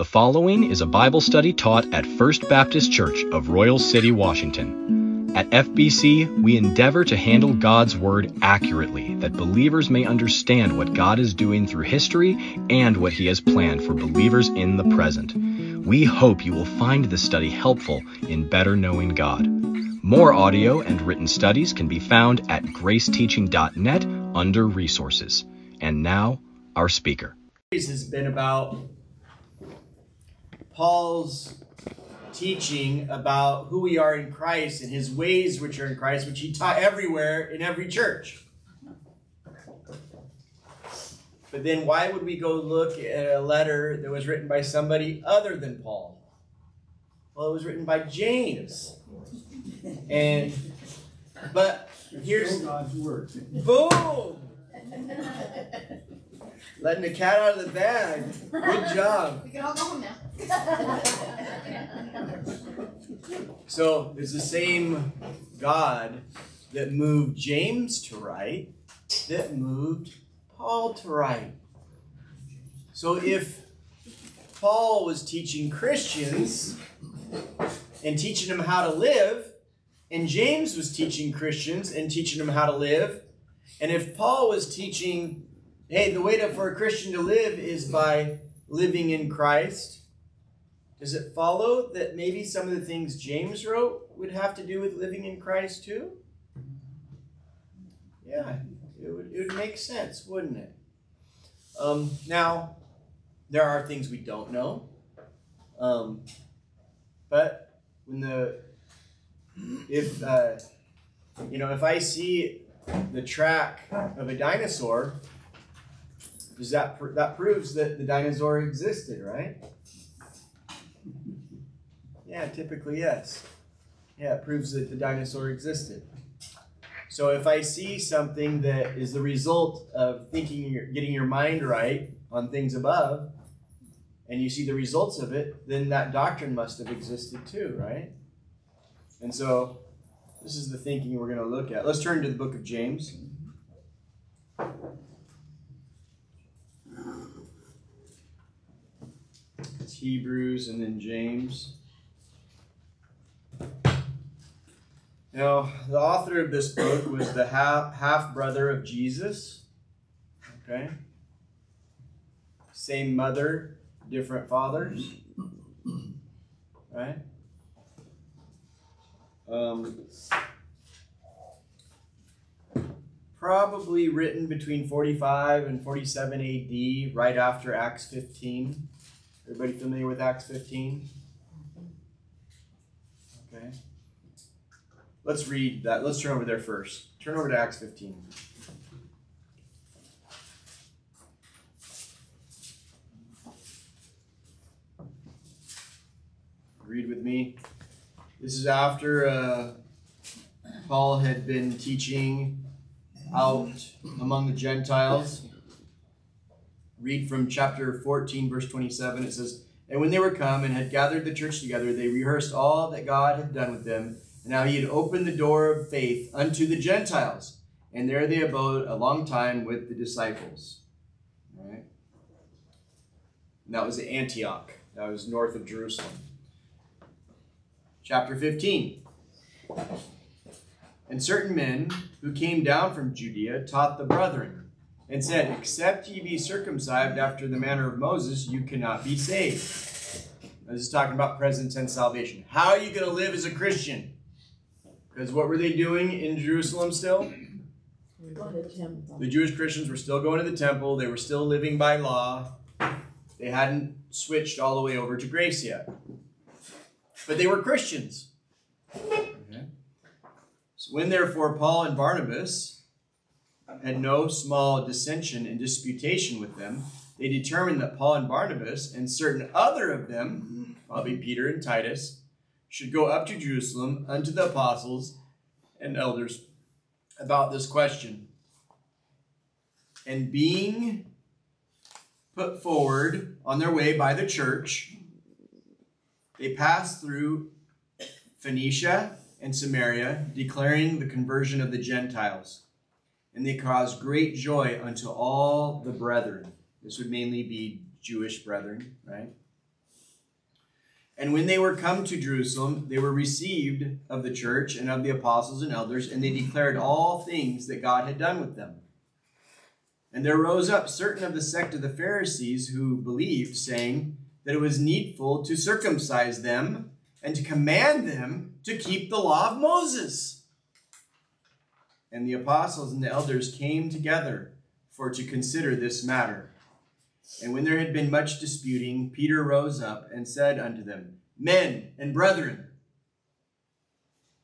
The following is a Bible study taught at First Baptist Church of Royal City, Washington. At FBC, we endeavor to handle God's Word accurately that believers may understand what God is doing through history and what He has planned for believers in the present. We hope you will find this study helpful in better knowing God. More audio and written studies can be found at graceteaching.net under Resources. And now, our speaker. This has been about Paul's teaching about who we are in Christ and his ways which are in Christ, which he taught everywhere in every church. But then why would we go look at a letter that was written by somebody other than Paul? Well, it was written by James. And but here's God's word. boom. Letting the cat out of the bag. Good job. We can all go home now. So it's the same God that moved James to write that moved Paul to write. So if Paul was teaching Christians and teaching them how to live, and James was teaching Christians and teaching them how to live, and if Paul was teaching, hey, the way to, for a Christian to live is by living in Christ, does it follow that maybe some of the things James wrote would have to do with living in Christ too? Yeah, it would, it would make sense, wouldn't it? Um, now, there are things we don't know. Um, but when the, if, uh, you know, if I see the track of a dinosaur, does that, pr- that proves that the dinosaur existed, right? Yeah, typically yes. Yeah, it proves that the dinosaur existed. So if I see something that is the result of thinking, getting your mind right on things above, and you see the results of it, then that doctrine must have existed too, right? And so this is the thinking we're going to look at. Let's turn to the book of James. Hebrews and then James. Now, the author of this book was the half brother of Jesus. Okay. Same mother, different fathers. Right? Um, probably written between 45 and 47 AD, right after Acts 15. Everybody familiar with Acts 15? Okay. Let's read that. Let's turn over there first. Turn over to Acts 15. Read with me. This is after uh, Paul had been teaching out among the Gentiles. Read from chapter 14, verse 27. It says, And when they were come and had gathered the church together, they rehearsed all that God had done with them and now he had opened the door of faith unto the Gentiles. And there they abode a long time with the disciples. All right. And that was Antioch. That was north of Jerusalem. Chapter 15. And certain men who came down from Judea taught the brethren, and said, Except ye be circumcised after the manner of Moses, you cannot be saved. This is talking about present tense salvation. How are you going to live as a Christian? Because what were they doing in Jerusalem still? The Jewish Christians were still going to the temple. They were still living by law. They hadn't switched all the way over to grace yet. But they were Christians. Okay. So when therefore Paul and Barnabas had no small dissension and disputation with them, they determined that Paul and Barnabas and certain other of them, probably Peter and Titus, should go up to Jerusalem unto the apostles and elders about this question. And being put forward on their way by the church, they passed through Phoenicia and Samaria, declaring the conversion of the Gentiles. And they caused great joy unto all the brethren. This would mainly be Jewish brethren, right? And when they were come to Jerusalem, they were received of the church and of the apostles and elders, and they declared all things that God had done with them. And there rose up certain of the sect of the Pharisees who believed, saying that it was needful to circumcise them and to command them to keep the law of Moses. And the apostles and the elders came together for to consider this matter. And when there had been much disputing, Peter rose up and said unto them, Men and brethren,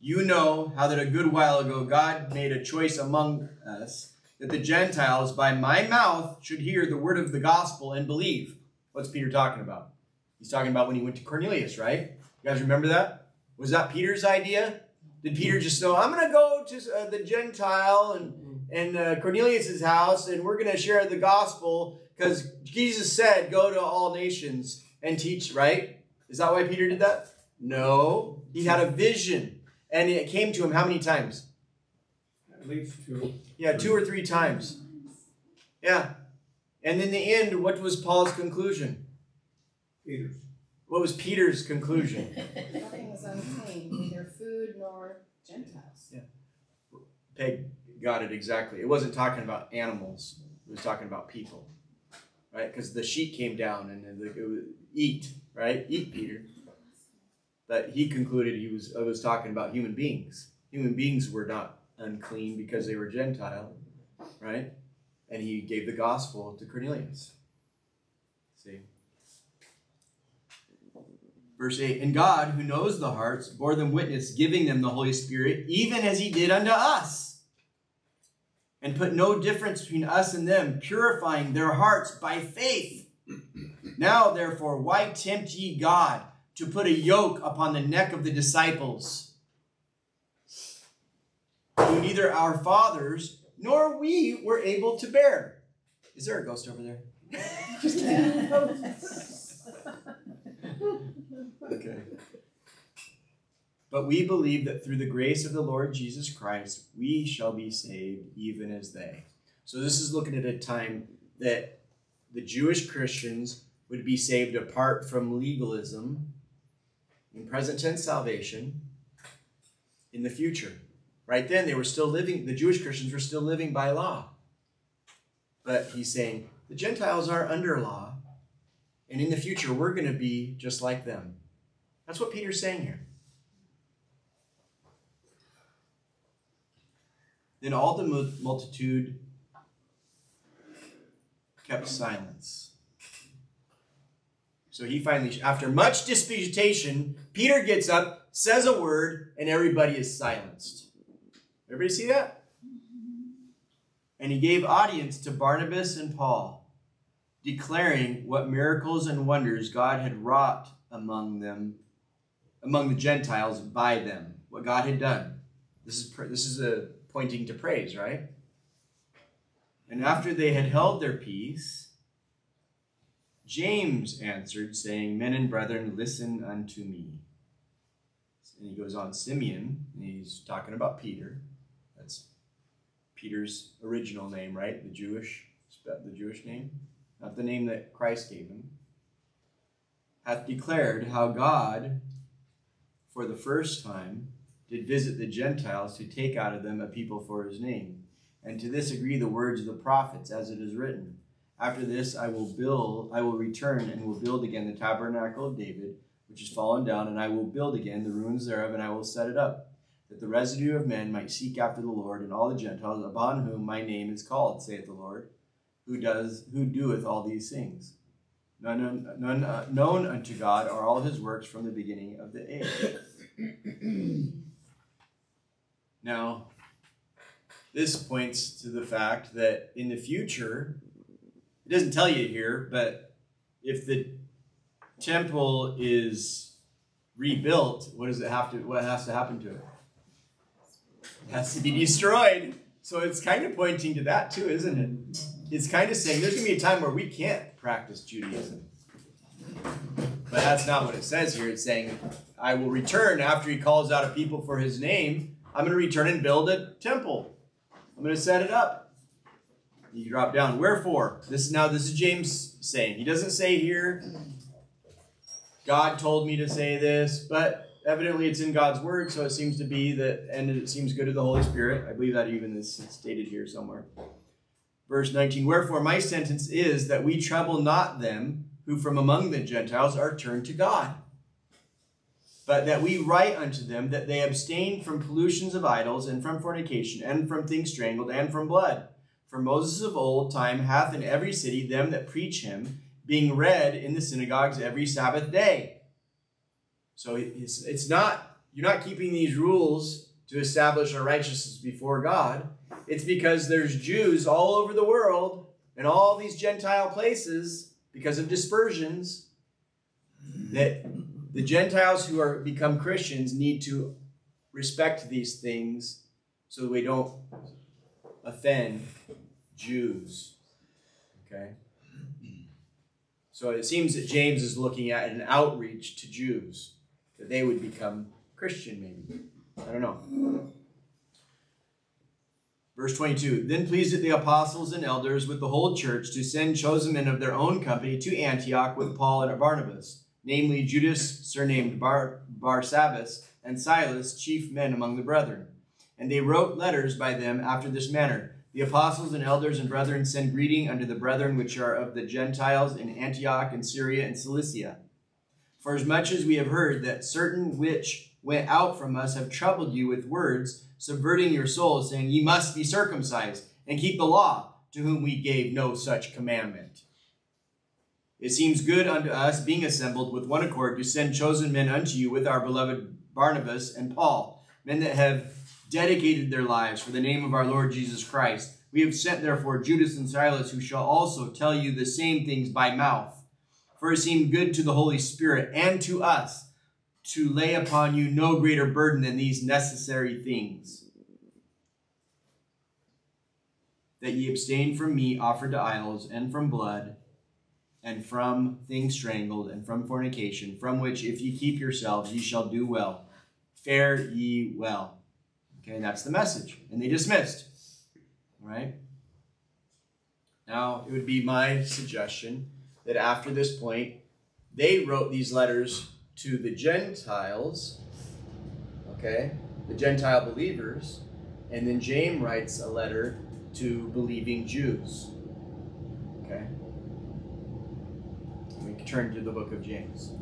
you know how that a good while ago God made a choice among us that the Gentiles by my mouth should hear the word of the gospel and believe. What's Peter talking about? He's talking about when he went to Cornelius, right? You guys remember that? Was that Peter's idea? Did Peter just know, I'm going to go to uh, the Gentile and, and uh, Cornelius's house and we're going to share the gospel because Jesus said, go to all nations and teach, right? Is that why Peter did that? No. He had a vision. And it came to him how many times? At least two. Yeah, two or three times. Yeah. And in the end, what was Paul's conclusion? Peter's. What was Peter's conclusion? Nothing is unclean, neither food Gentiles. Peg got it exactly. It wasn't talking about animals, it was talking about people. Right? Because the sheet came down and it was, eat, right? Eat, Peter. But he concluded he was, it was talking about human beings. Human beings were not unclean because they were Gentile, right? And he gave the gospel to Cornelius. See? Verse 8 And God, who knows the hearts, bore them witness, giving them the Holy Spirit, even as he did unto us. And put no difference between us and them, purifying their hearts by faith. Now, therefore, why tempt ye God to put a yoke upon the neck of the disciples? Who neither our fathers nor we were able to bear. Is there a ghost over there? Just kidding. Okay. But we believe that through the grace of the Lord Jesus Christ, we shall be saved even as they. So, this is looking at a time that the Jewish Christians would be saved apart from legalism, in present tense salvation, in the future. Right then, they were still living, the Jewish Christians were still living by law. But he's saying the Gentiles are under law, and in the future, we're going to be just like them. That's what Peter's saying here. Then all the multitude kept silence. So he finally, after much disputation, Peter gets up, says a word, and everybody is silenced. Everybody see that? And he gave audience to Barnabas and Paul, declaring what miracles and wonders God had wrought among them among the Gentiles by them, what God had done. This is, this is a pointing to praise, right? And after they had held their peace, James answered, saying, Men and brethren, listen unto me. And he goes on, Simeon, and he's talking about Peter. That's Peter's original name, right? The Jewish, the Jewish name, not the name that Christ gave him. Hath declared how God for the first time, did visit the Gentiles to take out of them a people for his name. And to this agree the words of the prophets, as it is written. After this I will build, I will return and will build again the tabernacle of David, which is fallen down, and I will build again the ruins thereof, and I will set it up, that the residue of men might seek after the Lord and all the Gentiles, upon whom my name is called, saith the Lord, who does who doeth all these things. None, none uh, known unto God are all his works from the beginning of the age. now, this points to the fact that in the future, it doesn't tell you here, but if the temple is rebuilt, what does it have to what has to happen to it? It has to be destroyed. So it's kind of pointing to that too, isn't it? It's kind of saying there's going to be a time where we can't practice Judaism. But that's not what it says here. It's saying, I will return after he calls out a people for his name. I'm going to return and build a temple. I'm going to set it up. You drop down. Wherefore? This is now this is James saying. He doesn't say here God told me to say this, but evidently it's in God's word, so it seems to be that, and it seems good to the Holy Spirit. I believe that even is stated here somewhere. Verse 19 Wherefore my sentence is that we trouble not them who from among the Gentiles are turned to God, but that we write unto them that they abstain from pollutions of idols, and from fornication, and from things strangled, and from blood. For Moses of old time hath in every city them that preach him, being read in the synagogues every Sabbath day. So it's, it's not, you're not keeping these rules to establish our righteousness before God. It's because there's Jews all over the world and all these Gentile places because of dispersions that the Gentiles who are become Christians need to respect these things so we don't offend Jews. Okay? So it seems that James is looking at an outreach to Jews, that they would become Christian, maybe. I don't know. Verse 22 Then pleased it the apostles and elders with the whole church to send chosen men of their own company to Antioch with Paul and Barnabas, namely Judas, surnamed Bar- Barsabbas, and Silas, chief men among the brethren. And they wrote letters by them after this manner The apostles and elders and brethren send greeting unto the brethren which are of the Gentiles in Antioch and Syria and Cilicia. For as much as we have heard that certain which went out from us have troubled you with words, subverting your souls, saying, Ye must be circumcised and keep the law, to whom we gave no such commandment. It seems good unto us, being assembled with one accord, to send chosen men unto you with our beloved Barnabas and Paul, men that have dedicated their lives for the name of our Lord Jesus Christ. We have sent therefore Judas and Silas, who shall also tell you the same things by mouth. For it seemed good to the Holy Spirit and to us to lay upon you no greater burden than these necessary things. That ye abstain from meat offered to idols, and from blood, and from things strangled, and from fornication, from which if ye keep yourselves, ye shall do well. Fare ye well. Okay, that's the message. And they dismissed. All right? Now, it would be my suggestion that after this point, they wrote these letters to the Gentiles, okay, the Gentile believers, and then James writes a letter to believing Jews. Okay? We can turn to the book of James.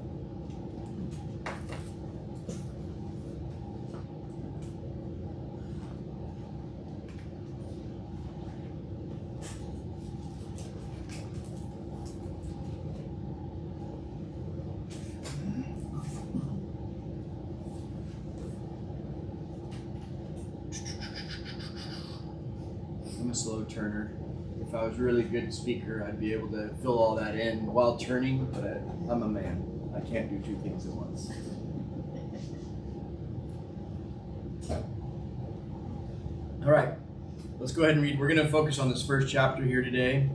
I'm a slow turner. If I was a really good speaker, I'd be able to fill all that in while turning, but I'm a man. I can't do two things at once. All right, let's go ahead and read. We're going to focus on this first chapter here today.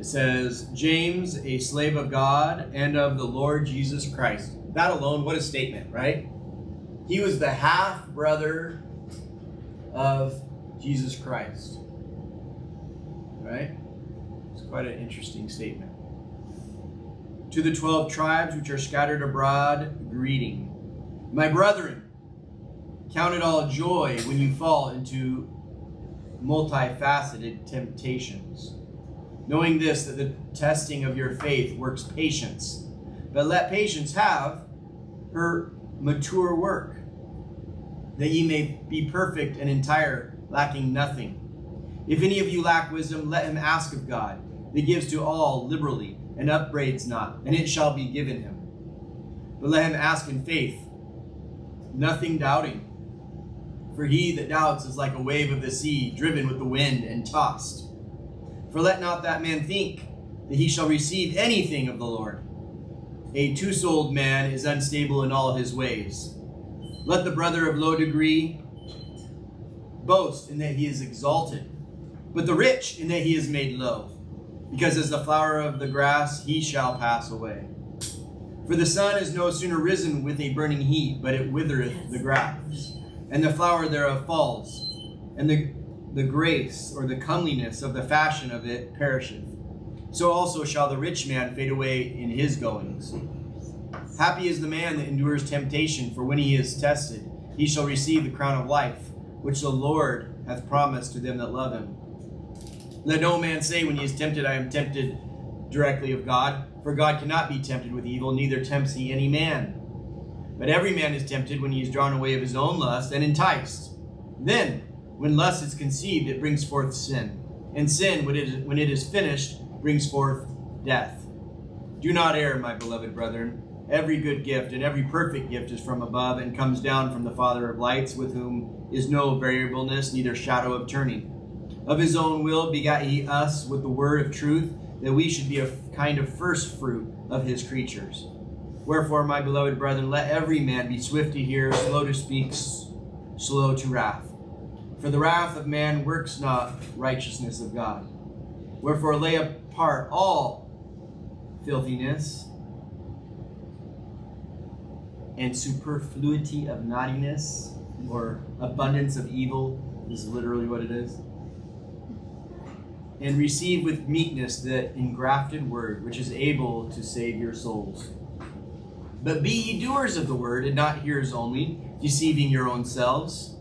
It says, James, a slave of God and of the Lord Jesus Christ. That alone, what a statement, right? He was the half brother of Jesus Christ. Right? Quite an interesting statement. To the twelve tribes which are scattered abroad, greeting. My brethren, count it all joy when you fall into multifaceted temptations, knowing this that the testing of your faith works patience. But let patience have her mature work, that ye may be perfect and entire, lacking nothing. If any of you lack wisdom, let him ask of God, that gives to all liberally, and upbraids not, and it shall be given him. But let him ask in faith, nothing doubting. For he that doubts is like a wave of the sea, driven with the wind and tossed. For let not that man think that he shall receive anything of the Lord. A two souled man is unstable in all his ways. Let the brother of low degree boast in that he is exalted, but the rich in that he is made low. Because as the flower of the grass, he shall pass away. For the sun is no sooner risen with a burning heat, but it withereth the grass, and the flower thereof falls, and the, the grace or the comeliness of the fashion of it perisheth. So also shall the rich man fade away in his goings. Happy is the man that endures temptation, for when he is tested, he shall receive the crown of life, which the Lord hath promised to them that love him. Let no man say when he is tempted, I am tempted directly of God, for God cannot be tempted with evil, neither tempts he any man. But every man is tempted when he is drawn away of his own lust and enticed. Then, when lust is conceived, it brings forth sin. And sin, when it is, when it is finished, brings forth death. Do not err, my beloved brethren. Every good gift and every perfect gift is from above and comes down from the Father of lights, with whom is no variableness, neither shadow of turning. Of his own will begat he us with the word of truth, that we should be a kind of first fruit of his creatures. Wherefore, my beloved brethren, let every man be swift to hear, slow to speak, slow to wrath. For the wrath of man works not righteousness of God. Wherefore, lay apart all filthiness and superfluity of naughtiness, or abundance of evil, is literally what it is. And receive with meekness the engrafted word, which is able to save your souls. But be ye doers of the word, and not hearers only, deceiving your own selves.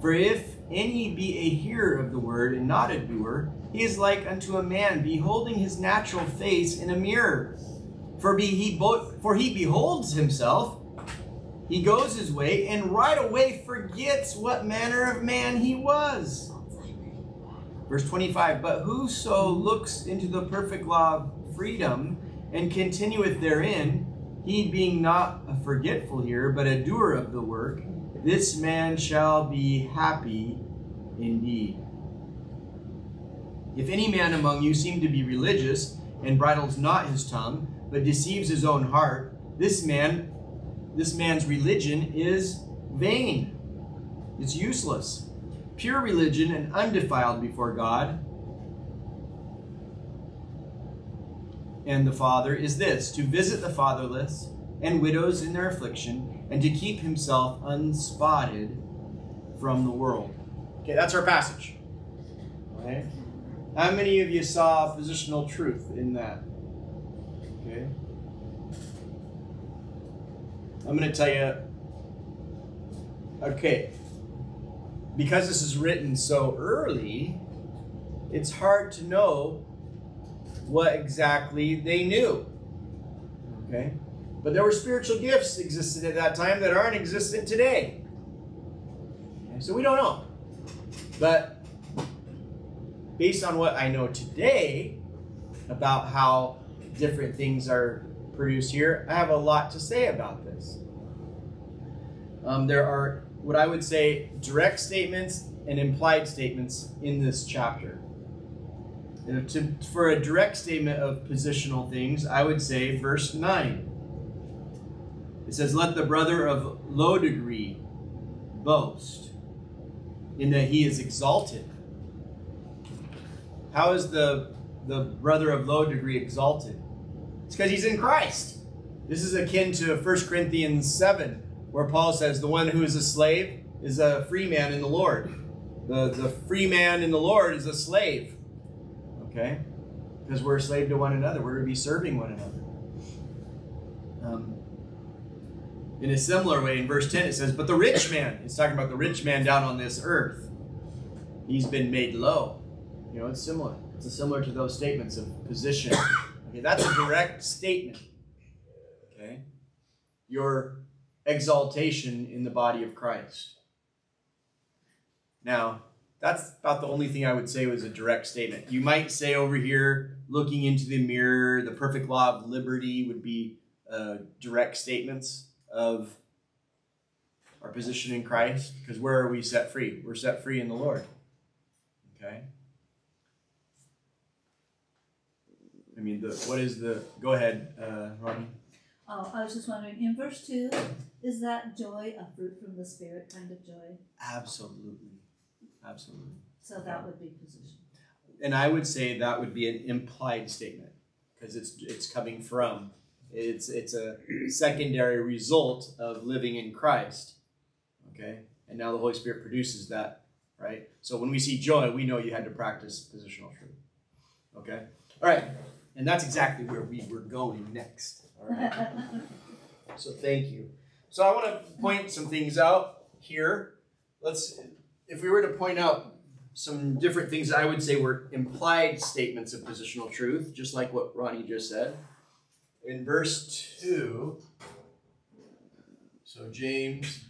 For if any be a hearer of the word, and not a doer, he is like unto a man beholding his natural face in a mirror. For, be he, bo- for he beholds himself, he goes his way, and right away forgets what manner of man he was. Verse 25 But whoso looks into the perfect law of freedom and continueth therein, he being not a forgetful hearer, but a doer of the work, this man shall be happy indeed. If any man among you seem to be religious and bridles not his tongue, but deceives his own heart, this man, this man's religion is vain. It's useless. Pure religion and undefiled before God and the Father is this to visit the fatherless and widows in their affliction, and to keep himself unspotted from the world. Okay, that's our passage. Okay. How many of you saw positional truth in that? Okay. I'm going to tell you. Okay. Because this is written so early, it's hard to know what exactly they knew. Okay? But there were spiritual gifts existed at that time that aren't existent today. Okay, so we don't know. But based on what I know today about how different things are produced here, I have a lot to say about this. Um, there are what I would say direct statements and implied statements in this chapter. To, for a direct statement of positional things, I would say verse 9. It says, Let the brother of low degree boast in that he is exalted. How is the, the brother of low degree exalted? It's because he's in Christ. This is akin to 1 Corinthians 7, where Paul says, The one who is a slave is a free man in the Lord. The, the free man in the Lord is a slave. Okay? Because we're a slave to one another. We're to be serving one another. Um, in a similar way, in verse 10, it says, But the rich man, it's talking about the rich man down on this earth, he's been made low. You know, it's similar. It's similar to those statements of position. Okay, that's a direct statement. Okay? Your exaltation in the body of Christ. Now, that's about the only thing I would say was a direct statement. You might say over here, looking into the mirror, the perfect law of liberty would be uh, direct statements of our position in Christ. Because where are we set free? We're set free in the Lord. Okay? I mean, the what is the? Go ahead, uh, Ronnie. Oh, I was just wondering, in verse two, is that joy a fruit from the spirit kind of joy? Absolutely, absolutely. So that would be position. And I would say that would be an implied statement because it's it's coming from it's it's a secondary result of living in Christ. Okay, and now the Holy Spirit produces that, right? So when we see joy, we know you had to practice positional truth. Okay, all right, and that's exactly where we were going next. All right. So thank you. So I want to point some things out here. Let's, if we were to point out some different things I would say were implied statements of positional truth, just like what Ronnie just said. In verse 2, so James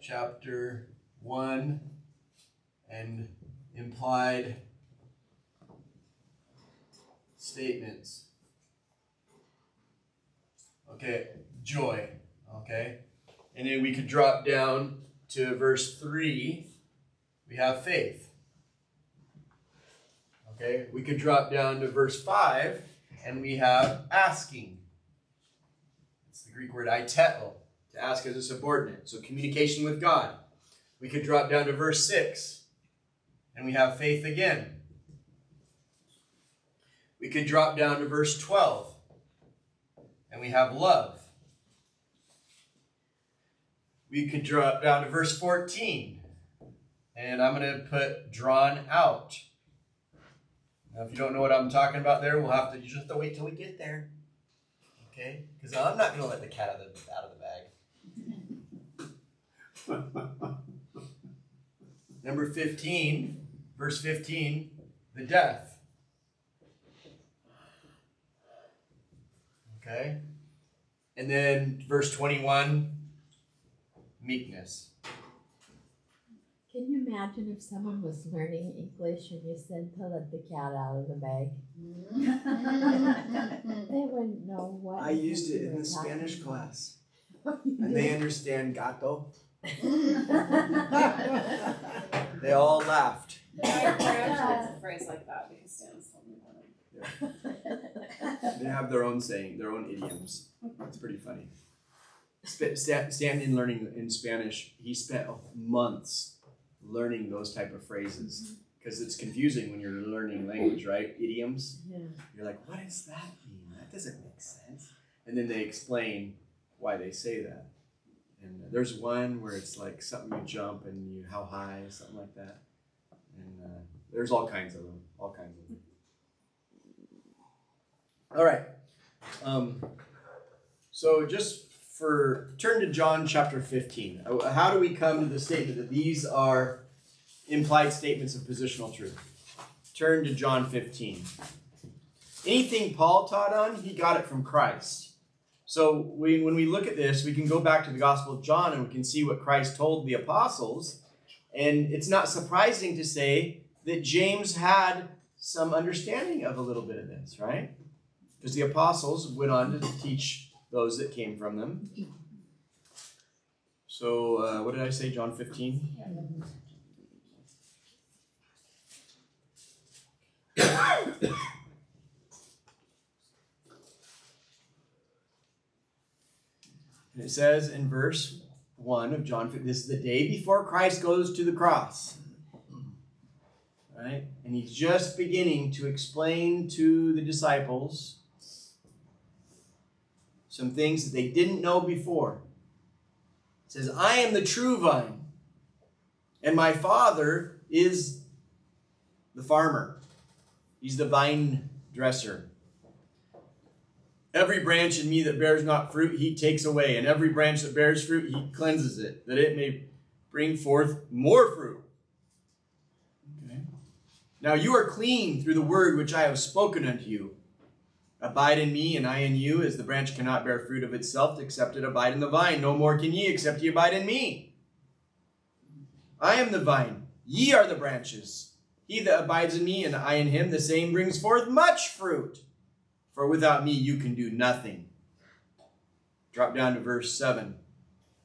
chapter 1 and implied statements. Okay, joy. Okay, and then we could drop down to verse 3 we have faith. Okay, we could drop down to verse 5 and we have asking. It's the Greek word aiteo, to ask as a subordinate. So communication with God. We could drop down to verse 6 and we have faith again. We could drop down to verse 12 and we have love. We could drop down to verse 14 and I'm going to put drawn out. Now, if you don't know what I'm talking about there, we'll have to, you just have to wait till we get there. Okay? Because I'm not going to let the cat out of the, out of the bag. Number 15, verse 15, the death. Okay? And then verse 21, meekness. Can you imagine if someone was learning English and you said to let the cat out of the bag? they wouldn't know what. I used it in the talking Spanish about. class. And they understand gato. They all laughed. I actually use a phrase like that because Stan's told me about it. They have their own saying, their own idioms. It's pretty funny. Sp- Stan, Stan in learning in Spanish, he spent months learning those type of phrases because it's confusing when you're learning language, right? Idioms. Yeah. You're like, what does that mean? That doesn't make sense. And then they explain why they say that. And there's one where it's like something you jump and you how high, something like that. And uh, there's all kinds of them, all kinds of them. All right. Um, so just for turn to John chapter 15. Uh, How do we come to the statement that these are implied statements of positional truth? Turn to John 15. Anything Paul taught on, he got it from Christ. So we, when we look at this, we can go back to the Gospel of John and we can see what Christ told the apostles. And it's not surprising to say that James had some understanding of a little bit of this, right? Because the apostles went on to teach those that came from them. So, uh, what did I say, John 15? And it says in verse 1 of John, fifteen. this is the day before Christ goes to the cross. Right? And he's just beginning to explain to the disciples some things that they didn't know before. It says, I am the true vine, and my Father is the farmer. He's the vine dresser. Every branch in me that bears not fruit, he takes away, and every branch that bears fruit, he cleanses it, that it may bring forth more fruit. Okay. Now you are clean through the word which I have spoken unto you. Abide in me, and I in you, as the branch cannot bear fruit of itself, except it abide in the vine. No more can ye, except ye abide in me. I am the vine, ye are the branches. He that abides in me, and I in him, the same brings forth much fruit. For without me you can do nothing. Drop down to verse 7.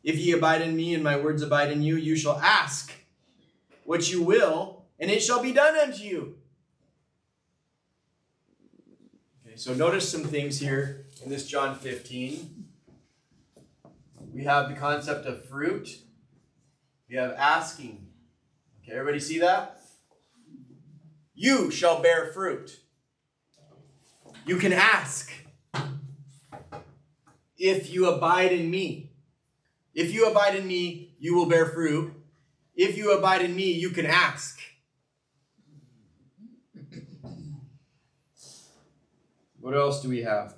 If ye abide in me, and my words abide in you, you shall ask what you will, and it shall be done unto you. Okay, so notice some things here in this John 15. We have the concept of fruit. We have asking. Okay, everybody see that? You shall bear fruit. You can ask if you abide in me. If you abide in me, you will bear fruit. If you abide in me, you can ask. What else do we have?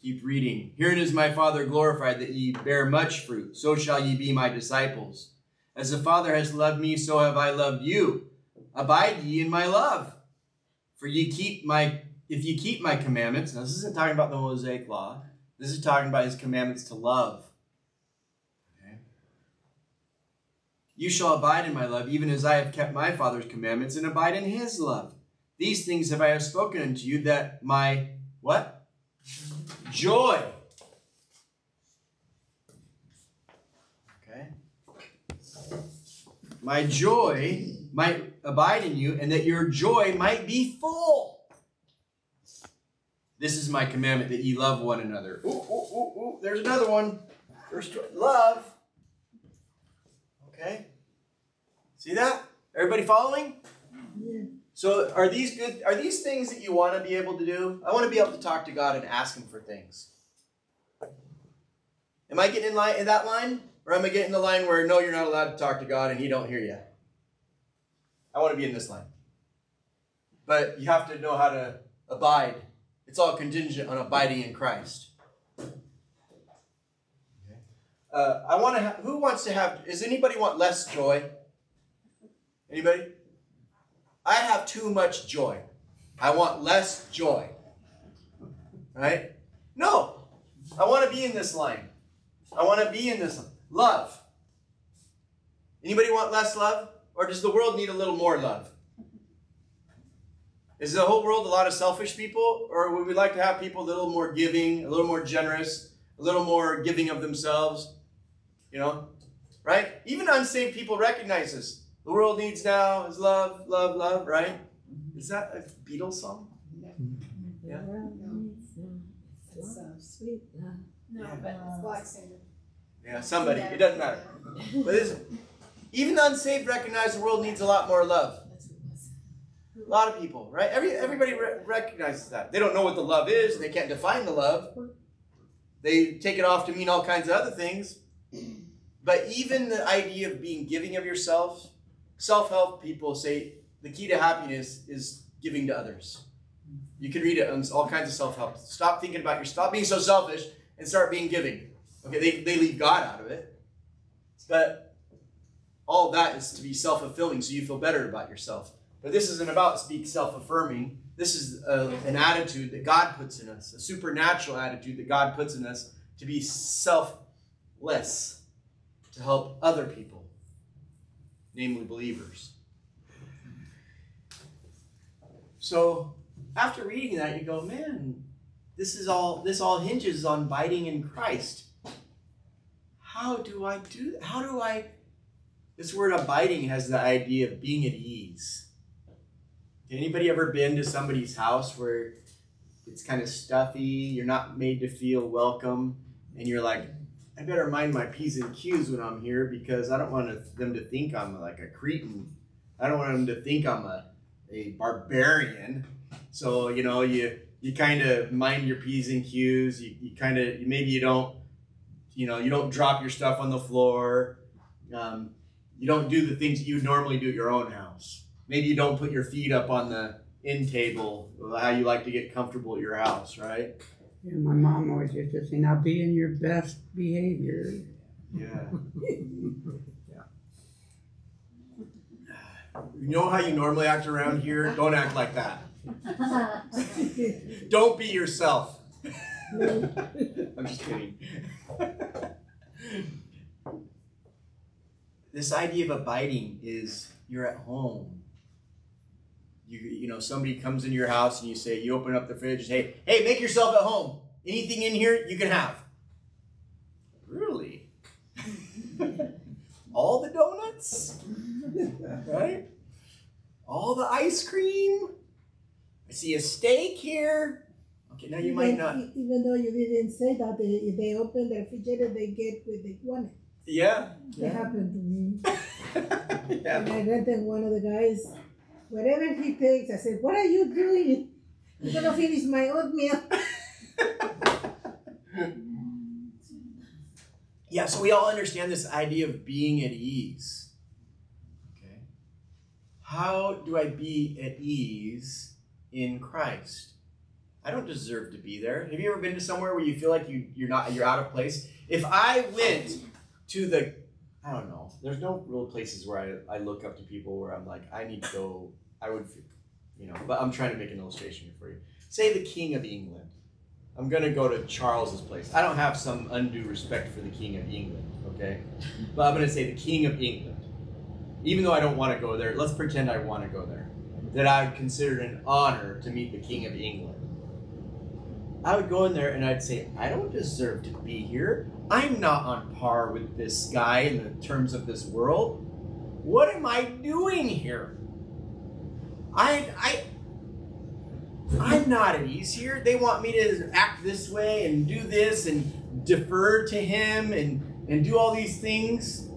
Keep reading. Herein is my Father glorified, that ye bear much fruit. So shall ye be my disciples. As the Father has loved me, so have I loved you. Abide ye in my love. For ye keep my, if ye keep my commandments. Now, this isn't talking about the Mosaic law. This is talking about his commandments to love. Okay. You shall abide in my love, even as I have kept my Father's commandments and abide in his love. These things have I have spoken unto you, that my what? Joy. Okay. My joy might abide in you, and that your joy might be full. This is my commandment that ye love one another. Ooh, ooh, ooh, ooh. There's another one. First, love. Okay. See that? Everybody following? Yeah. So are these good are these things that you want to be able to do? I want to be able to talk to God and ask him for things. Am I getting in line in that line? Or am I getting the line where no, you're not allowed to talk to God and he don't hear you? I want to be in this line. But you have to know how to abide. It's all contingent on abiding in Christ. Uh, I want to. Ha- who wants to have? Does anybody want less joy? Anybody? I have too much joy. I want less joy. Right? No. I want to be in this line. I want to be in this line. Love. Anybody want less love? Or does the world need a little more love? Is the whole world a lot of selfish people? Or would we like to have people a little more giving, a little more generous, a little more giving of themselves? You know? Right? Even unsaved people recognize this. The world needs now is love, love, love, right? Is that a Beatles song? Yeah. The world. It's, uh, Sweet. No, Yeah. but it's black singer. Yeah, somebody. It doesn't matter. But it's, even the unsaved recognize the world needs a lot more love. A lot of people, right? Every everybody re- recognizes that. They don't know what the love is, and they can't define the love. They take it off to mean all kinds of other things. But even the idea of being giving of yourself, self-help people say the key to happiness is giving to others. You can read it on all kinds of self-help. Stop thinking about your stop being so selfish and start being giving. Okay, they, they leave God out of it. But all that is to be self-fulfilling so you feel better about yourself. But this isn't about speak self-affirming. This is a, an attitude that God puts in us, a supernatural attitude that God puts in us to be selfless, to help other people, namely believers. So after reading that, you go, man, this is all this all hinges on abiding in Christ. How do I do? How do I this word abiding has the idea of being at ease. Anybody ever been to somebody's house where it's kind of stuffy, you're not made to feel welcome, and you're like, I better mind my P's and Q's when I'm here because I don't want them to think I'm like a cretin. I don't want them to think I'm a, a barbarian. So, you know, you you kind of mind your P's and Q's. You, you kind of maybe you don't, you know, you don't drop your stuff on the floor. Um, you don't do the things that you normally do at your own house. Maybe you don't put your feet up on the end table, how you like to get comfortable at your house, right? Yeah, my mom always used to say, now be in your best behavior. Yeah. You know how you normally act around here? Don't act like that. Don't be yourself. I'm just kidding. this idea of abiding is you're at home. You, you know, somebody comes into your house and you say, you open up the fridge, hey, hey, make yourself at home. Anything in here you can have. Really? All the donuts? Right? All the ice cream? I see a steak here. Okay, now you might not. Even though you didn't say that, they, if they open the refrigerator, they get what they want. Yeah. It happened to me. yeah. And I rented one of the guys, whatever he takes, I said, what are you doing? I'm gonna finish my oatmeal. Yeah, so we all understand this idea of being at ease. Okay. How do I be at ease in Christ? I don't deserve to be there. Have you ever been to somewhere where you feel like you you're not you're out of place? If I went to the I don't know. There's no real places where I, I look up to people where I'm like I need to go. I would, you know. But I'm trying to make an illustration for you. Say the King of England. I'm gonna go to Charles's place. I don't have some undue respect for the King of England, okay? But I'm gonna say the King of England. Even though I don't want to go there, let's pretend I want to go there. That I would consider it an honor to meet the King of England. I would go in there and I'd say, I don't deserve to be here. I'm not on par with this guy in the terms of this world. What am I doing here? I I I'm not at ease here. They want me to act this way and do this and defer to him and, and do all these things.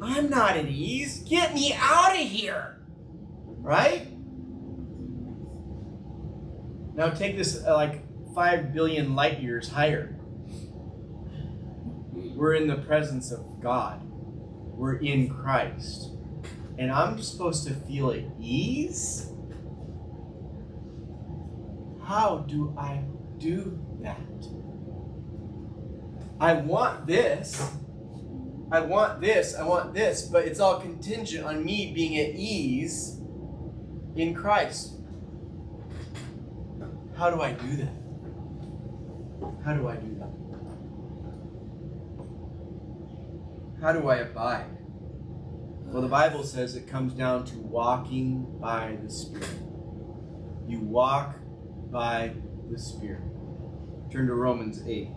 I'm not at ease. Get me out of here. Right? Now take this uh, like 5 billion light years higher. We're in the presence of God, we're in Christ. And I'm supposed to feel at ease? How do I do that? I want this. I want this. I want this. But it's all contingent on me being at ease in Christ. How do I do that? How do I do that? How do I abide? Well, the Bible says it comes down to walking by the Spirit. You walk by the Spirit. Turn to Romans 8.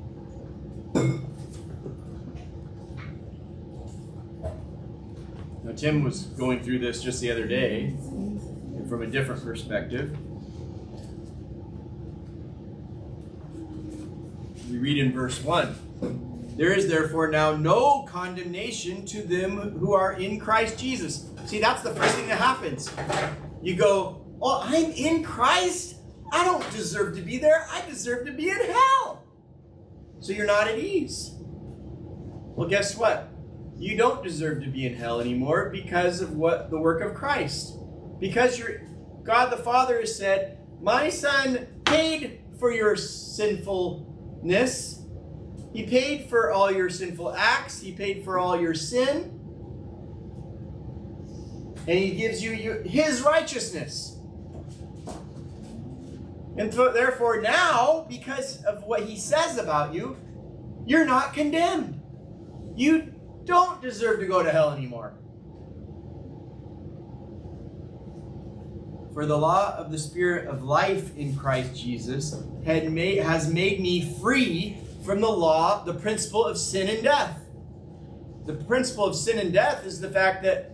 Now, Tim was going through this just the other day from a different perspective. We read in verse 1 There is therefore now no condemnation to them who are in Christ Jesus. See, that's the first thing that happens. You go, Oh, I'm in Christ? I don't deserve to be there. I deserve to be in hell. So you're not at ease. Well, guess what? You don't deserve to be in hell anymore because of what the work of Christ. Because your God the Father has said, "My son paid for your sinfulness. He paid for all your sinful acts. He paid for all your sin. And he gives you your, his righteousness." And so, therefore, now, because of what he says about you, you're not condemned. You don't deserve to go to hell anymore. For the law of the Spirit of life in Christ Jesus had made, has made me free from the law, the principle of sin and death. The principle of sin and death is the fact that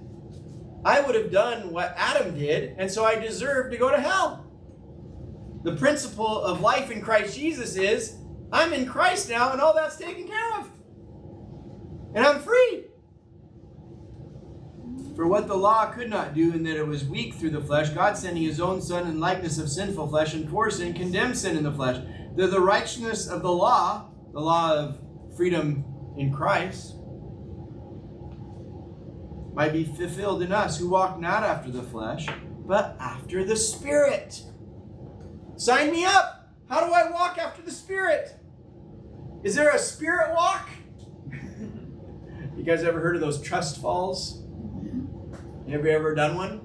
I would have done what Adam did, and so I deserve to go to hell. The principle of life in Christ Jesus is I'm in Christ now, and all that's taken care of. And I'm free. For what the law could not do, in that it was weak through the flesh, God sending his own Son in likeness of sinful flesh, and for sin condemned sin in the flesh. That the righteousness of the law, the law of freedom in Christ, might be fulfilled in us who walk not after the flesh, but after the Spirit. Sign me up! How do I walk after the Spirit? Is there a spirit walk? You guys ever heard of those trust falls? Have you ever done one?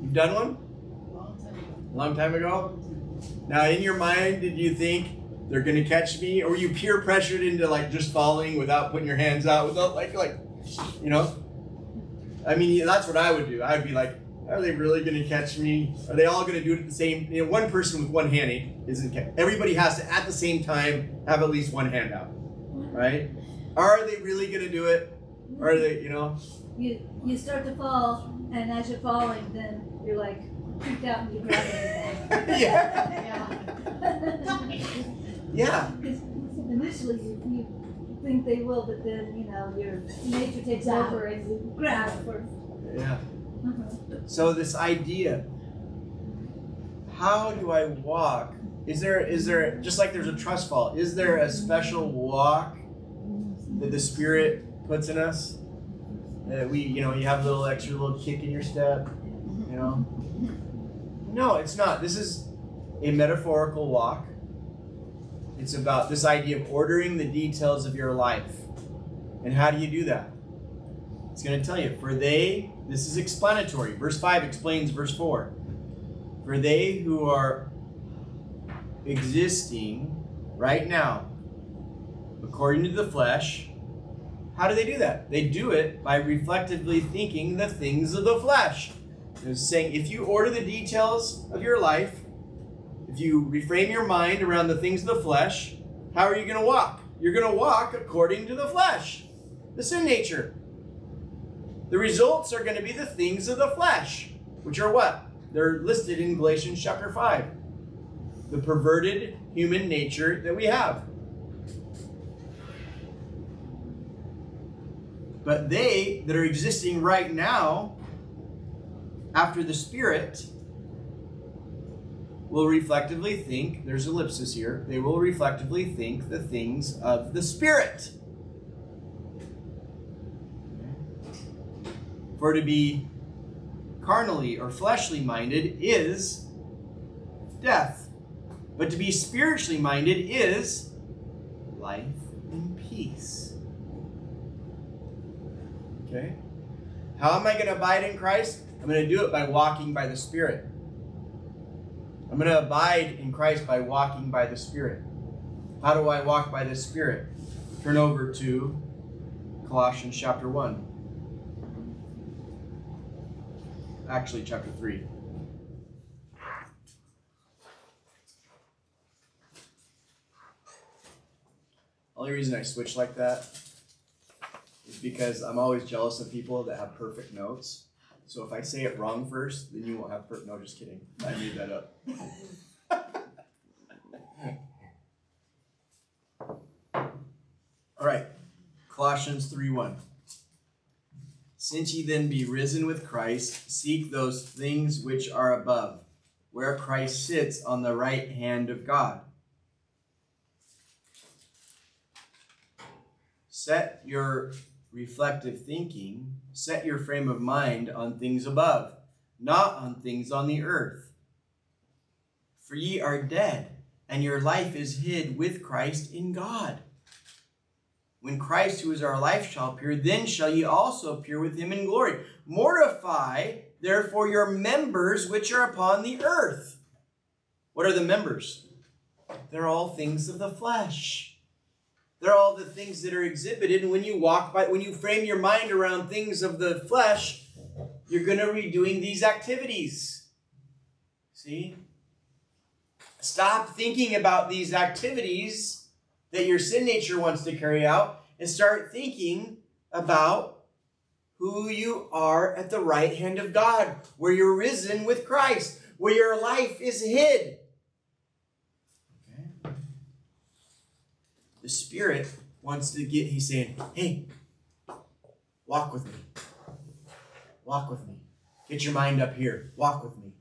You've done one? Long time ago. A long time ago. Now, in your mind, did you think they're gonna catch me, or were you peer pressured into like just falling without putting your hands out, without like like, you know? I mean, that's what I would do. I would be like, are they really gonna catch me? Are they all gonna do it at the same? You know, one person with one hand isn't. Everybody has to at the same time have at least one hand out, right? Are they really gonna do it? Are they, you know? You you start to fall, and as you're falling, then you're like freaked out and you grab it. yeah. Yeah. Because initially you, you think they will, but then you know your nature takes over and you grab for. Yeah. Uh-huh. So this idea, how do I walk? Is there is there just like there's a trust fall? Is there a special walk that the Spirit puts in us? That we, you know, you have a little extra little kick in your step, you know? No, it's not. This is a metaphorical walk. It's about this idea of ordering the details of your life. And how do you do that? It's going to tell you, for they, this is explanatory. Verse 5 explains verse 4. For they who are existing right now, according to the flesh, how do they do that? They do it by reflectively thinking the things of the flesh. It's saying if you order the details of your life, if you reframe your mind around the things of the flesh, how are you going to walk? You're going to walk according to the flesh, the sin nature. The results are going to be the things of the flesh, which are what? They're listed in Galatians chapter 5. The perverted human nature that we have. But they that are existing right now, after the Spirit, will reflectively think, there's ellipsis here, they will reflectively think the things of the Spirit. For to be carnally or fleshly minded is death, but to be spiritually minded is life and peace. Okay? How am I going to abide in Christ? I'm going to do it by walking by the Spirit. I'm going to abide in Christ by walking by the Spirit. How do I walk by the Spirit? Turn over to Colossians chapter 1. Actually, chapter 3. Only reason I switch like that is because I'm always jealous of people that have perfect notes. So if I say it wrong first, then you won't have perfect. No, just kidding. I made that up. All right, Colossians 3 1. Since ye then be risen with Christ, seek those things which are above, where Christ sits on the right hand of God. Set your reflective thinking, set your frame of mind on things above, not on things on the earth. For ye are dead, and your life is hid with Christ in God. When Christ, who is our life, shall appear, then shall ye also appear with him in glory. Mortify, therefore, your members which are upon the earth. What are the members? They're all things of the flesh. They're all the things that are exhibited. And when you walk by, when you frame your mind around things of the flesh, you're going to be doing these activities. See? Stop thinking about these activities that your sin nature wants to carry out and start thinking about who you are at the right hand of God, where you're risen with Christ, where your life is hid. The Spirit wants to get, he's saying, hey, walk with me. Walk with me. Get your mind up here. Walk with me.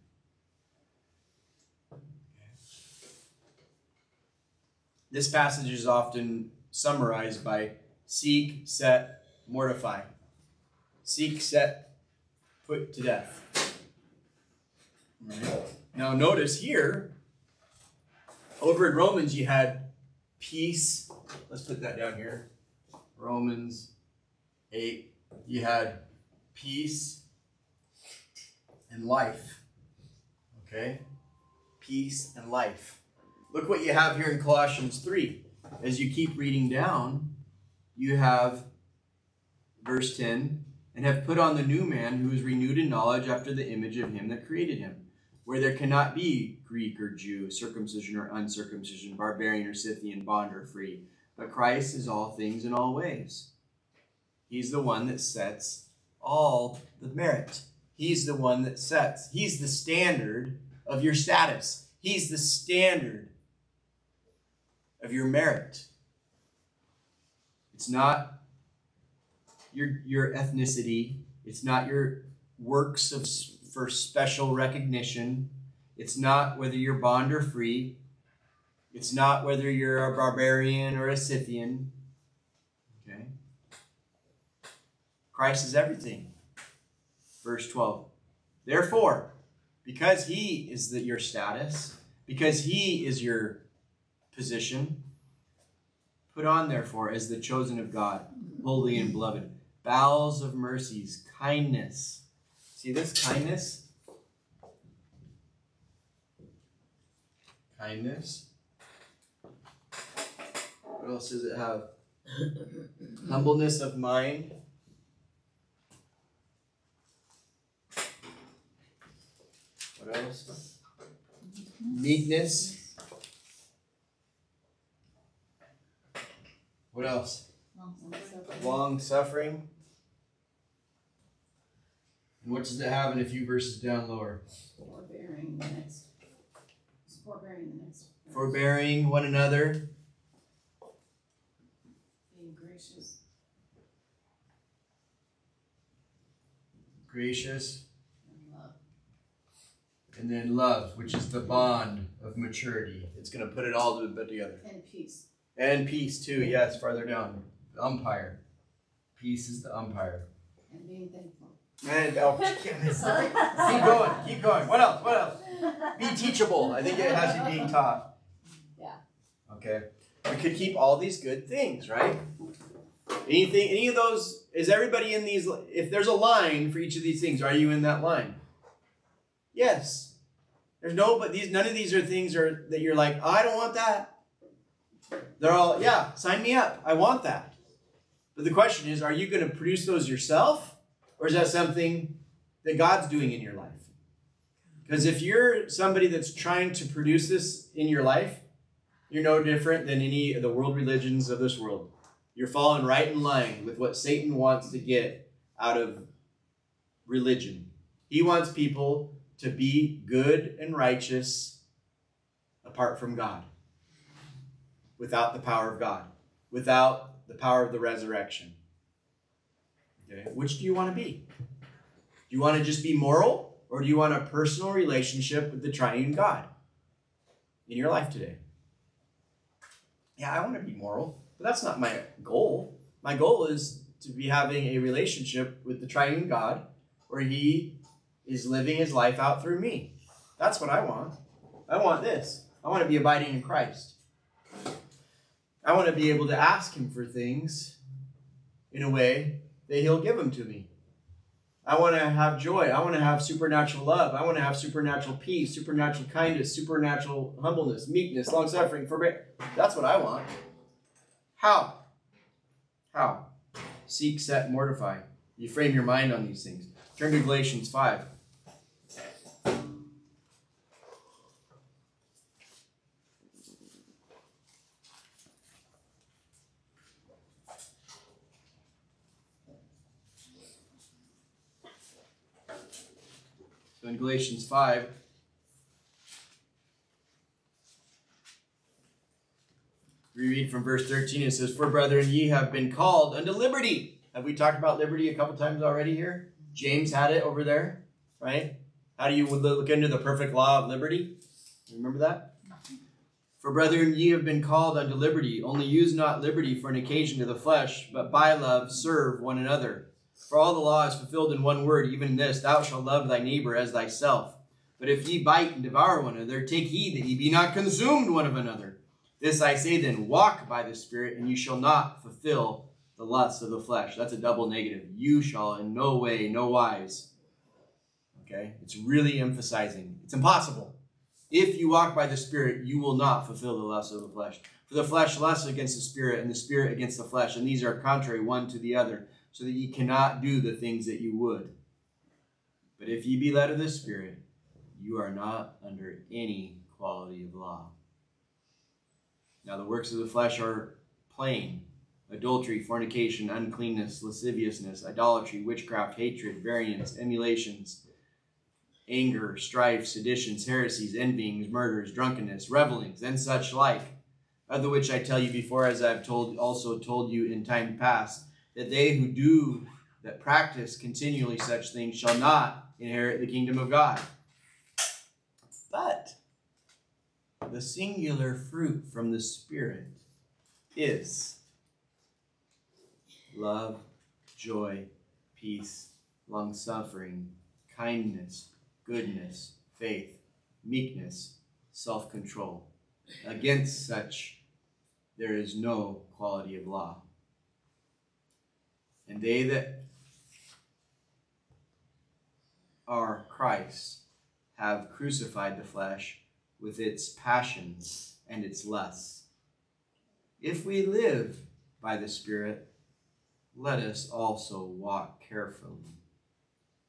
This passage is often summarized by seek, set, mortify. Seek, set, put to death. Now, notice here, over in Romans, you had peace. Let's put that down here. Romans 8. You had peace and life. Okay? Peace and life. Look what you have here in Colossians 3. As you keep reading down, you have verse 10 and have put on the new man who is renewed in knowledge after the image of him that created him, where there cannot be Greek or Jew, circumcision or uncircumcision, barbarian or Scythian, bond or free, but Christ is all things in all ways. He's the one that sets all the merit. He's the one that sets. He's the standard of your status. He's the standard of your merit. It's not your your ethnicity. It's not your works of for special recognition. It's not whether you're bond or free. It's not whether you're a barbarian or a Scythian. Okay. Christ is everything. Verse 12. Therefore, because he is the, your status, because he is your position. Put on, therefore, as the chosen of God, holy and beloved, bowels of mercies, kindness. See this kindness? Kindness. What else does it have? Humbleness of mind. What else? Meekness. What else? Long suffering. And what does it have in a few verses down lower? Forbearing the next. Forbearing the next. Forbearing one another. Being gracious. Gracious. And love. And then love, which is the bond of maturity. It's going to put it all together. And peace. And peace, too. Yes, farther down. The umpire. Peace is the umpire. And being thankful. And, oh. Keep going. Keep going. What else? What else? Be teachable. I think it has you being taught. Yeah. Okay. We could keep all these good things, right? Anything, any of those, is everybody in these, if there's a line for each of these things, are you in that line? Yes. There's no, but these, none of these are things are, that you're like, I don't want that. They're all, yeah, sign me up. I want that. But the question is, are you going to produce those yourself? Or is that something that God's doing in your life? Because if you're somebody that's trying to produce this in your life, you're no different than any of the world religions of this world. You're falling right in line with what Satan wants to get out of religion. He wants people to be good and righteous apart from God, without the power of God, without the power of the resurrection. Okay? Which do you want to be? Do you want to just be moral, or do you want a personal relationship with the triune God in your life today? Yeah, I want to be moral, but that's not my goal. My goal is to be having a relationship with the triune God where He is living His life out through me. That's what I want. I want this. I want to be abiding in Christ. I want to be able to ask Him for things in a way that He'll give them to me. I want to have joy. I want to have supernatural love. I want to have supernatural peace, supernatural kindness, supernatural humbleness, meekness, long suffering, forbearance. That's what I want. How? How? Seek, set, mortify. You frame your mind on these things. Turn to Galatians 5. So in Galatians 5, we read from verse 13. It says, For brethren, ye have been called unto liberty. Have we talked about liberty a couple times already here? James had it over there, right? How do you look into the perfect law of liberty? Remember that? For brethren, ye have been called unto liberty. Only use not liberty for an occasion to the flesh, but by love serve one another. For all the law is fulfilled in one word, even this, thou shalt love thy neighbor as thyself. But if ye bite and devour one another, take heed that ye be not consumed one of another. This I say then, walk by the Spirit, and you shall not fulfill the lusts of the flesh. That's a double negative. You shall in no way, no wise. Okay? It's really emphasizing. It's impossible. If you walk by the Spirit, you will not fulfill the lusts of the flesh. For the flesh lusts against the Spirit, and the Spirit against the flesh, and these are contrary one to the other so that ye cannot do the things that you would. But if ye be led of the Spirit, you are not under any quality of law. Now the works of the flesh are plain adultery, fornication, uncleanness, lasciviousness, idolatry, witchcraft, hatred, variance, emulations, anger, strife, seditions, heresies, envyings, murders, drunkenness, revelings, and such like, of the which I tell you before, as I have told also told you in time past that they who do that practice continually such things shall not inherit the kingdom of God. But the singular fruit from the Spirit is love, joy, peace, long suffering, kindness, goodness, faith, meekness, self control. Against such, there is no quality of law. And they that are Christ have crucified the flesh with its passions and its lusts. If we live by the Spirit, let us also walk carefully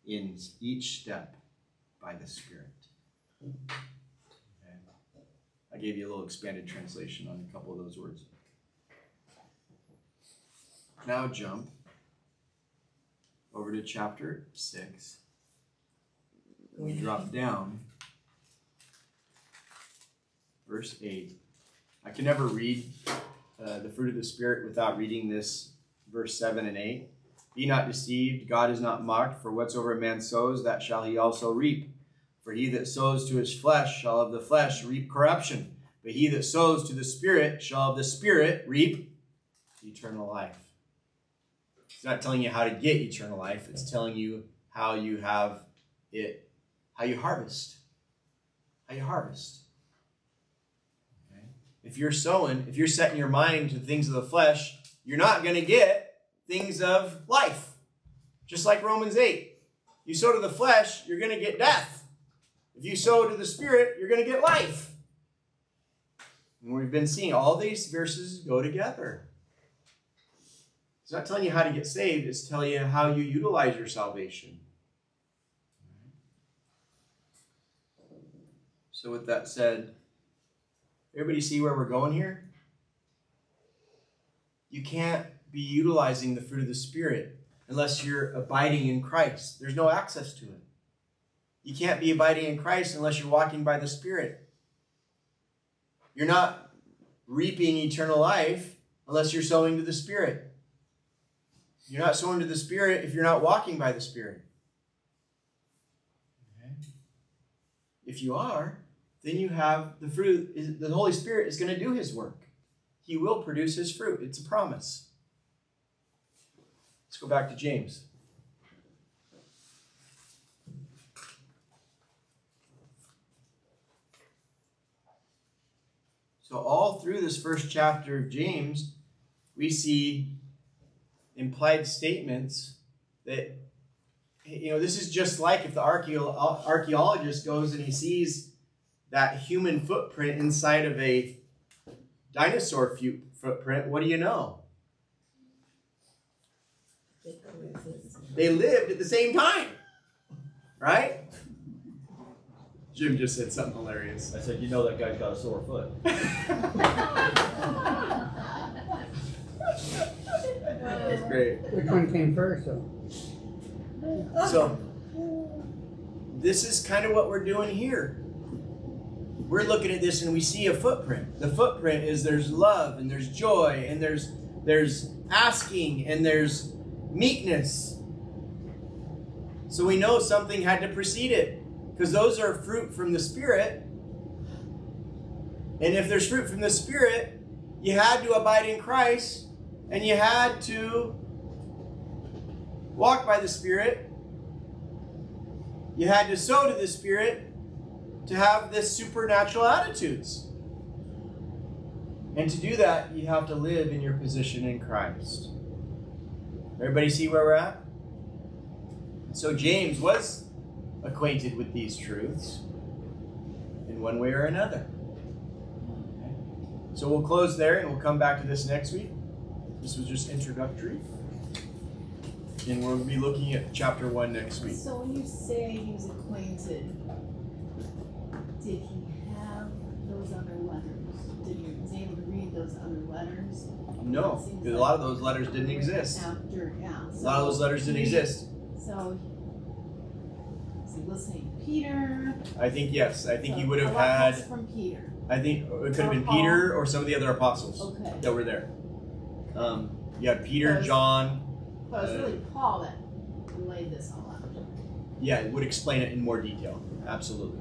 in each step by the Spirit. Okay. I gave you a little expanded translation on a couple of those words. Now jump over to chapter 6. We drop down, verse 8. I can never read uh, the fruit of the Spirit without reading this verse 7 and 8. Be not deceived, God is not mocked, for whatsoever a man sows, that shall he also reap. For he that sows to his flesh shall of the flesh reap corruption, but he that sows to the Spirit shall of the Spirit reap eternal life. It's not telling you how to get eternal life, it's telling you how you have it, how you harvest. How you harvest. If you're sowing, if you're setting your mind to things of the flesh, you're not going to get things of life. Just like Romans 8. You sow to the flesh, you're going to get death. If you sow to the Spirit, you're going to get life. And we've been seeing all these verses go together. It's not telling you how to get saved, it's telling you how you utilize your salvation. So, with that said, everybody see where we're going here? You can't be utilizing the fruit of the Spirit unless you're abiding in Christ. There's no access to it. You can't be abiding in Christ unless you're walking by the Spirit. You're not reaping eternal life unless you're sowing to the Spirit. You're not sowing to the Spirit if you're not walking by the Spirit. If you are, then you have the fruit. The Holy Spirit is going to do His work. He will produce His fruit. It's a promise. Let's go back to James. So, all through this first chapter of James, we see implied statements that, you know, this is just like if the archaeologist goes and he sees that human footprint inside of a dinosaur footprint, what do you know? They lived at the same time, right? Jim just said something hilarious. I said, you know that guy's got a sore foot. That's great. Which one came first, though? So, this is kind of what we're doing here. We're looking at this and we see a footprint. The footprint is there's love and there's joy and there's there's asking and there's meekness. So we know something had to precede it because those are fruit from the Spirit. And if there's fruit from the Spirit, you had to abide in Christ and you had to walk by the Spirit. You had to sow to the Spirit to have this supernatural attitudes. And to do that, you have to live in your position in Christ. Everybody see where we're at? So James was acquainted with these truths in one way or another. So we'll close there and we'll come back to this next week. This was just introductory. And we'll be looking at chapter 1 next week. So when you say he was acquainted, did he have those other letters? Did he was able to read those other letters? No, It seems because a lot of those letters didn't exist. After, yeah. A lot of those letters didn't exist. So, is he listening to Peter? I think yes. I think So he would have a lot comes had. from Peter. I think it could have been Paul. Peter or some of the other apostles Okay. that were there. Um, you had Peter, Those- John. But it's Uh, really Paul that laid this all out. Yeah, it would explain it in more detail. Absolutely.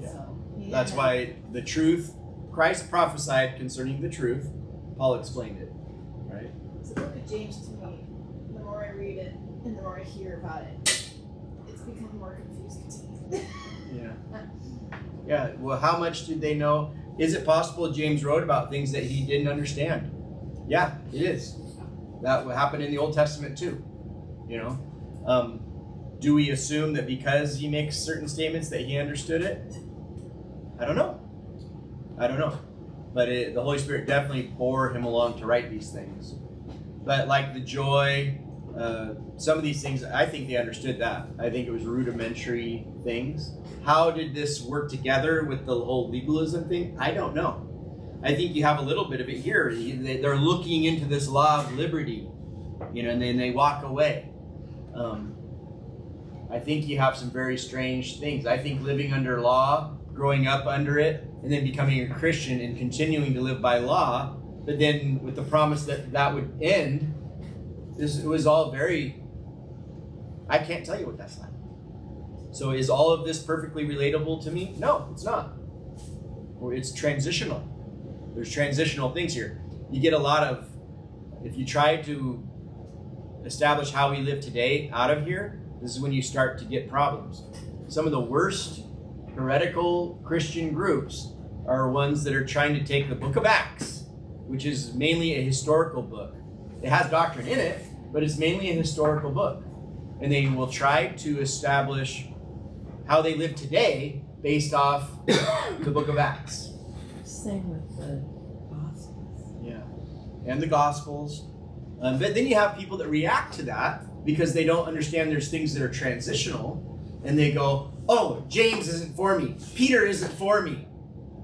Yeah. So, he That's why the truth, Christ prophesied concerning the truth. Paul explained it. Right. So the book of James to me, the more I read it and the more I hear about it, it's become more confusing to me. Yeah. Yeah. Well, how much did they know? Is it possible James wrote about things that he didn't understand? Yeah, it is. That happened in the Old Testament too. You know, um, do we assume that because he makes certain statements that he understood it? I don't know. I don't know. But it, the Holy Spirit definitely bore him along to write these things. But like the joy, uh, some of these things, I think they understood that. I think it was rudimentary things. How did this work together with the whole legalism thing? I don't know. I think you have a little bit of it here. They- They're looking into this law of liberty, you know, and then they walk away. Um, I think you have some very strange things. I think living under law, growing up under it, and then becoming a Christian and continuing to live by law, but then with the promise that that would end, this it was all very. I can't tell you what that's like. So is all of this perfectly relatable to me? No, it's not. It's transitional. There's transitional things here. You get a lot of. If you try to establish how we live today out of here, this is when you start to get problems. Some of the worst heretical Christian groups are ones that are trying to take the book of Acts, which is mainly a historical book. It has doctrine in it, but it's mainly a historical book. And they will try to establish how they live today based off the book of Acts. Same with the Gospels. Yeah. And the Gospels. Um, but then you have people that react to that because they don't understand there's things that are transitional and they go, oh, James isn't for me. Peter isn't for me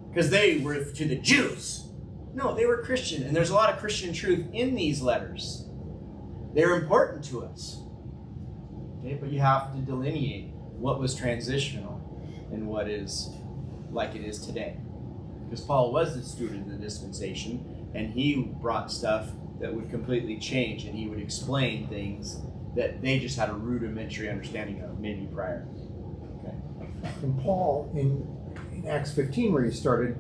because they were to the Jews. No, they were Christian. And there's a lot of Christian truth in these letters. They're important to us. Okay, but you have to delineate what was transitional and what is like it is today. Because Paul was the student of the dispensation, and he brought stuff that would completely change, and he would explain things that they just had a rudimentary understanding of, maybe prior. And Paul, in, in Acts 15, where he started,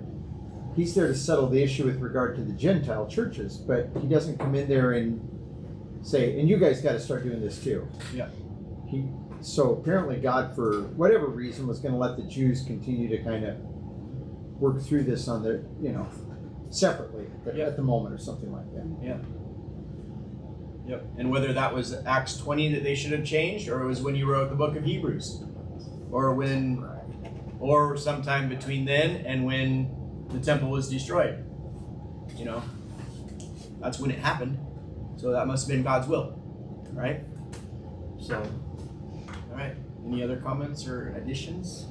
he's there to settle the issue with regard to the Gentile churches, but he doesn't come in there and say, and you guys got to start doing this too. Yeah. He, so apparently, God, for whatever reason, was going to let the Jews continue to kind of work through this on their, you know, separately at, Yeah. at the moment or something like that. Yeah. Yep. And whether that was Acts 20 that they should have changed, or it was when you wrote the book of Hebrews, or when, or sometime between then and when the temple was destroyed. You know, that's when it happened. So that must have been God's will, right? So, all right. Any other comments or additions?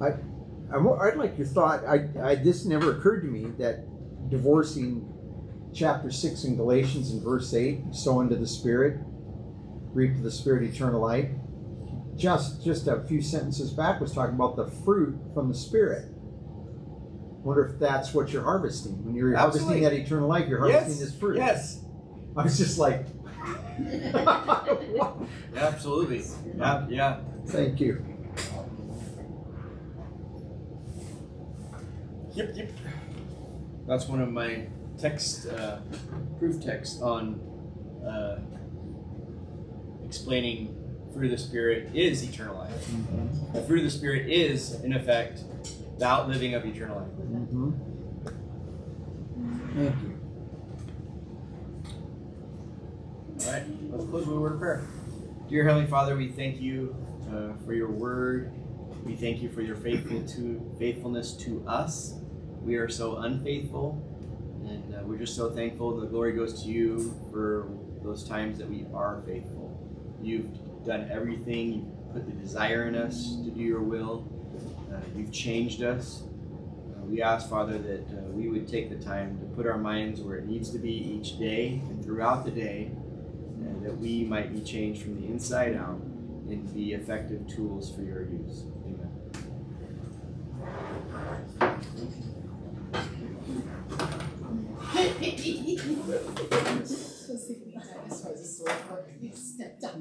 I, I'd like your thought. I, I this never occurred to me that divorcing chapter six in Galatians in verse eight, sow into the Spirit, reap to the Spirit eternal life. Just just a few sentences back was talking about the fruit from the Spirit. Wonder if that's what you're harvesting when you're Absolutely. harvesting that eternal life. You're harvesting yes. this fruit. Yes. I was just like. Absolutely. Yeah. Yeah. Thank you. Yep, yep. That's one of my text, uh, proof texts on uh, explaining through the Spirit is eternal life. The fruit of the Spirit is, in effect, the outliving of eternal life. Mm-hmm. Thank you. All right, let's close with a word of prayer. Dear Heavenly Father, we thank you uh, for your word. We thank you for your faithful to, faithfulness to us. We are so unfaithful, and uh, we're just so thankful. The glory goes to you for those times that we are faithful. You've done everything. You've put the desire in us to do your will. Uh, you've changed us. Uh, we ask, Father, that uh, we would take the time to put our minds where it needs to be each day and throughout the day, and that we might be changed from the inside out and be effective tools for your use. Amen. Dinosaurs, a sword, stepped up.